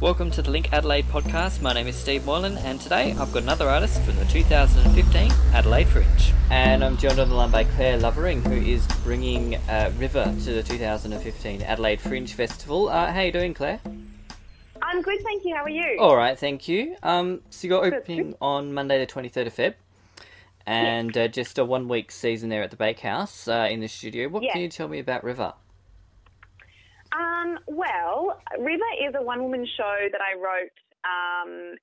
Welcome to the Link Adelaide podcast. My name is Steve Moylan, and today I've got another artist from the 2015 Adelaide Fringe. And I'm joined on the line by Claire Lovering, who is bringing uh, River to the 2015 Adelaide Fringe Festival. Uh, how you doing, Claire? I'm good, thank you. How are you? All right, thank you. Um, so you're opening on Monday, the 23rd of Feb, and uh, just a one week season there at the Bakehouse uh, in the studio. What Yeah. can you tell me about River? Um, well, River is a one woman show that I wrote um,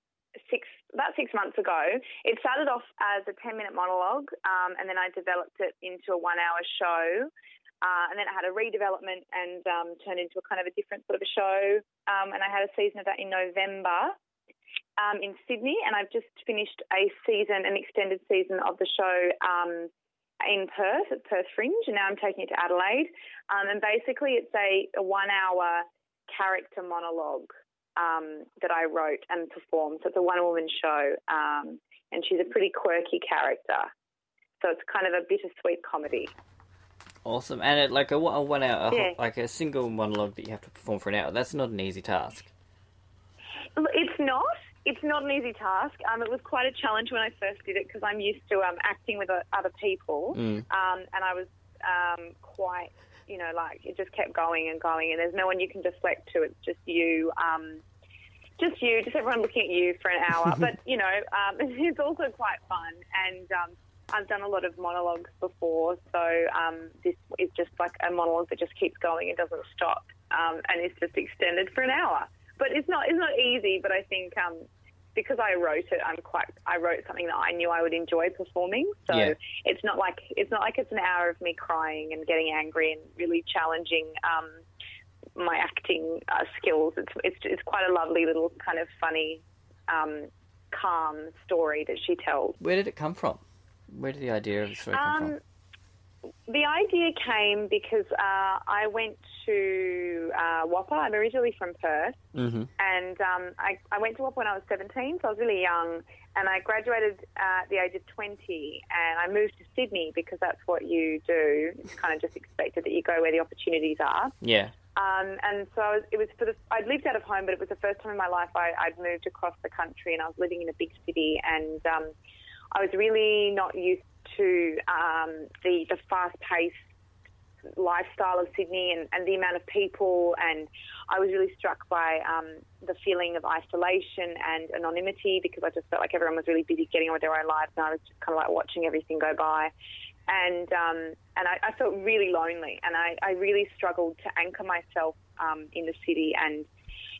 six about six months ago. It started off as a 10 minute monologue, um, and then I developed it into a one hour show. Uh, and then it had a redevelopment and um, turned into a kind of a different sort of a show. Um, and I had a season of that in November um, in Sydney. And I've just finished a season, an extended season of the show um, in Perth at Perth Fringe, and now I'm taking it to Adelaide. Um, and basically, it's a, a one hour character monologue um, that I wrote and performed. So it's a one woman show, um, and she's a pretty quirky character. So it's kind of a bittersweet comedy. Awesome, and it, like a, one- a one hour, a- Yeah. like a single monologue that you have to perform for an hour. That's not an easy task. It's not. It's not an easy task. Um, it was quite a challenge when I first did it because I'm used to um, acting with uh, other people, Mm. um, and I was um, quite, you know, like it just kept going and going, and there's no one you can deflect to. It's just you, um, just you, just everyone looking at you for an hour. but you know, um, it's also quite fun, and um, I've done a lot of monologues before, so um, this is just like a monologue that just keeps going and doesn't stop, um, and it's just extended for an hour. But it's not it's not easy. But I think um, because I wrote it, I'm quite I wrote something that I knew I would enjoy performing. So Yeah. it's not like it's not like it's an hour of me crying and getting angry and really challenging um, my acting uh, skills. It's, it's it's quite a lovely little kind of funny, um, calm story that she tells. Where did it come from? Where did the idea of the story come Um, from? The idea came because uh, I went to uh, WAAPA. I'm originally from Perth, Mm-hmm. and um, I, I went to WAAPA when I was 17, so I was really young. And I graduated uh, at the age of 20, and I moved to Sydney because that's what you do. It's kind of just expected that you go where the opportunities are. Yeah. Um, and so I was, it was for the, I'd lived out of home, but it was the first time in my life I, I'd moved across the country and I was living in a big city and um, I was really not used to um, the, the fast-paced lifestyle of Sydney and, and the amount of people and I was really struck by um, the feeling of isolation and anonymity because I just felt like everyone was really busy getting on with their own lives and I was just kind of like watching everything go by and um, and I, I felt really lonely, and I, I really struggled to anchor myself um, in the city. And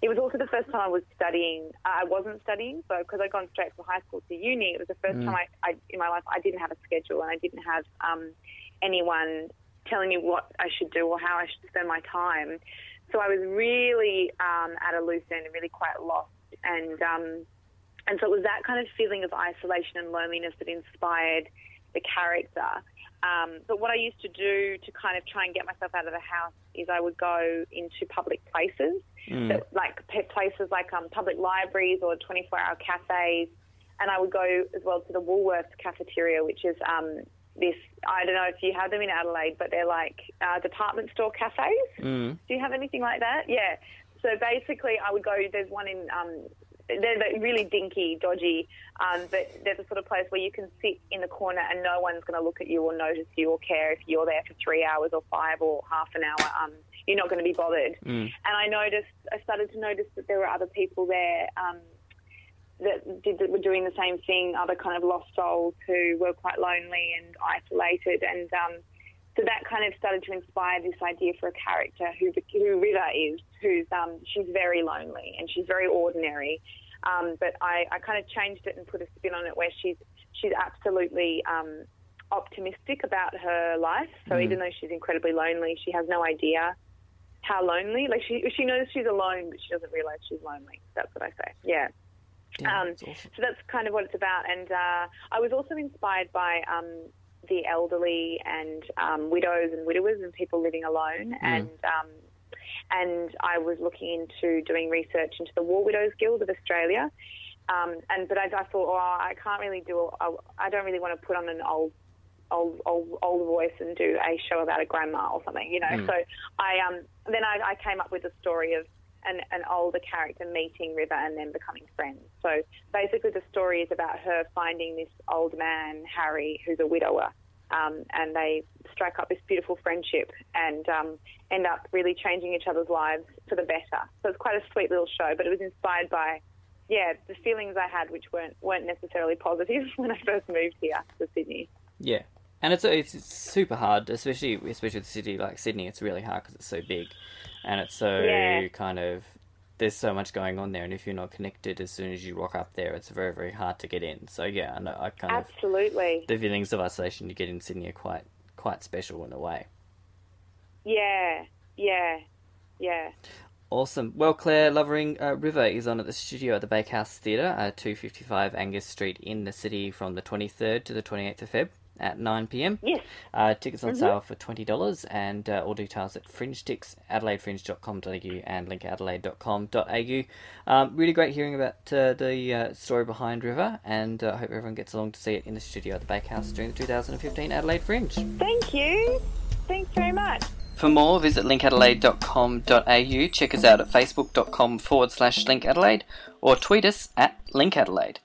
it was also the first time I was studying. I wasn't studying, so because I'd gone straight from high school to uni, it was the first time I, I in my life I didn't have a schedule, and I didn't have um, anyone telling me what I should do or how I should spend my time. So I was really um, at a loose end and really quite lost, and um, and so it was that kind of feeling of isolation and loneliness that inspired the character. Um, but what I used to do to kind of try and get myself out of the house is I would go into public places, Mm. like places like um, public libraries or 24-hour cafes, and I would go as well to the Woolworths cafeteria, which is um, this. I don't know if you have them in Adelaide, but they're like uh, department store cafes. Mm. Do you have anything like that? Yeah. So basically, I would go. There's one in. Um, they're they're really dinky, dodgy, um, but they're the sort of place where you can sit in the corner and no one's going to look at you or notice you or care if you're there for three hours or five or half an hour. Um, you're not going to be bothered. Mm. And I noticed, I started to notice that there were other people there um, that did that were doing the same thing. Other kind of lost souls who were quite lonely and isolated, and um, so that kind of started to inspire this idea for a character who who River is, who's um, she's very lonely and she's very ordinary. Um, but I, I kind of changed it and put a spin on it where she's she's absolutely um, optimistic about her life. So even though she's incredibly lonely, she has no idea how lonely. Like she she knows she's alone, but she doesn't realize she's lonely. That's what I say. Yeah. Yeah, Um, that's awesome. So that's kind of what it's about. And uh, I was also inspired by um, the elderly and um, widows and widowers and people living alone. And um, and I was looking into doing research into the War Widows Guild of Australia. Um, and but I, I thought, oh, I can't really do. I, I don't really want to put on an old old, old old voice and do a show about a grandma or something, you know. So I um then I, I came up with a story of an, an older character meeting River and then becoming friends. So basically, the story is about her finding this old man, Harry, who's a widower, um, and they strike up this beautiful friendship and um, end up really changing each other's lives for the better. So it's quite a sweet little show, but it was inspired by, yeah, the feelings I had, which weren't weren't necessarily positive when I first moved here to Sydney. Yeah, and it's it's, it's super hard, especially especially with a city like Sydney. It's really hard because it's so big, and it's so Yeah. kind of there's so much going on there, and if you're not connected as soon as you rock up there, it's very very hard to get in. So yeah, I know I kind of Absolutely. the feelings of isolation you get in Sydney are quite quite special in a way. Yeah, yeah, yeah. Awesome. Well, Claire Lovering uh, River is on at the studio at the Bakehouse Theatre, uh, 255 Angus Street in the city from the 23rd to the 28th of Feb at 9 pm. Yes. Uh, tickets on sale for $20 and uh, all details at FringeTIX, adelaidefringe.com.au and linkadelaide.com.au. Um, really great hearing about uh, the uh, story behind River and uh, I hope everyone gets along to see it in the studio at the Bakehouse during the 2015 Adelaide Fringe. Thank you. Thanks very much. For more, visit linkadelaide.com.au, check us out at facebook.com forward slash linkadelaide, or tweet us at linkadelaide.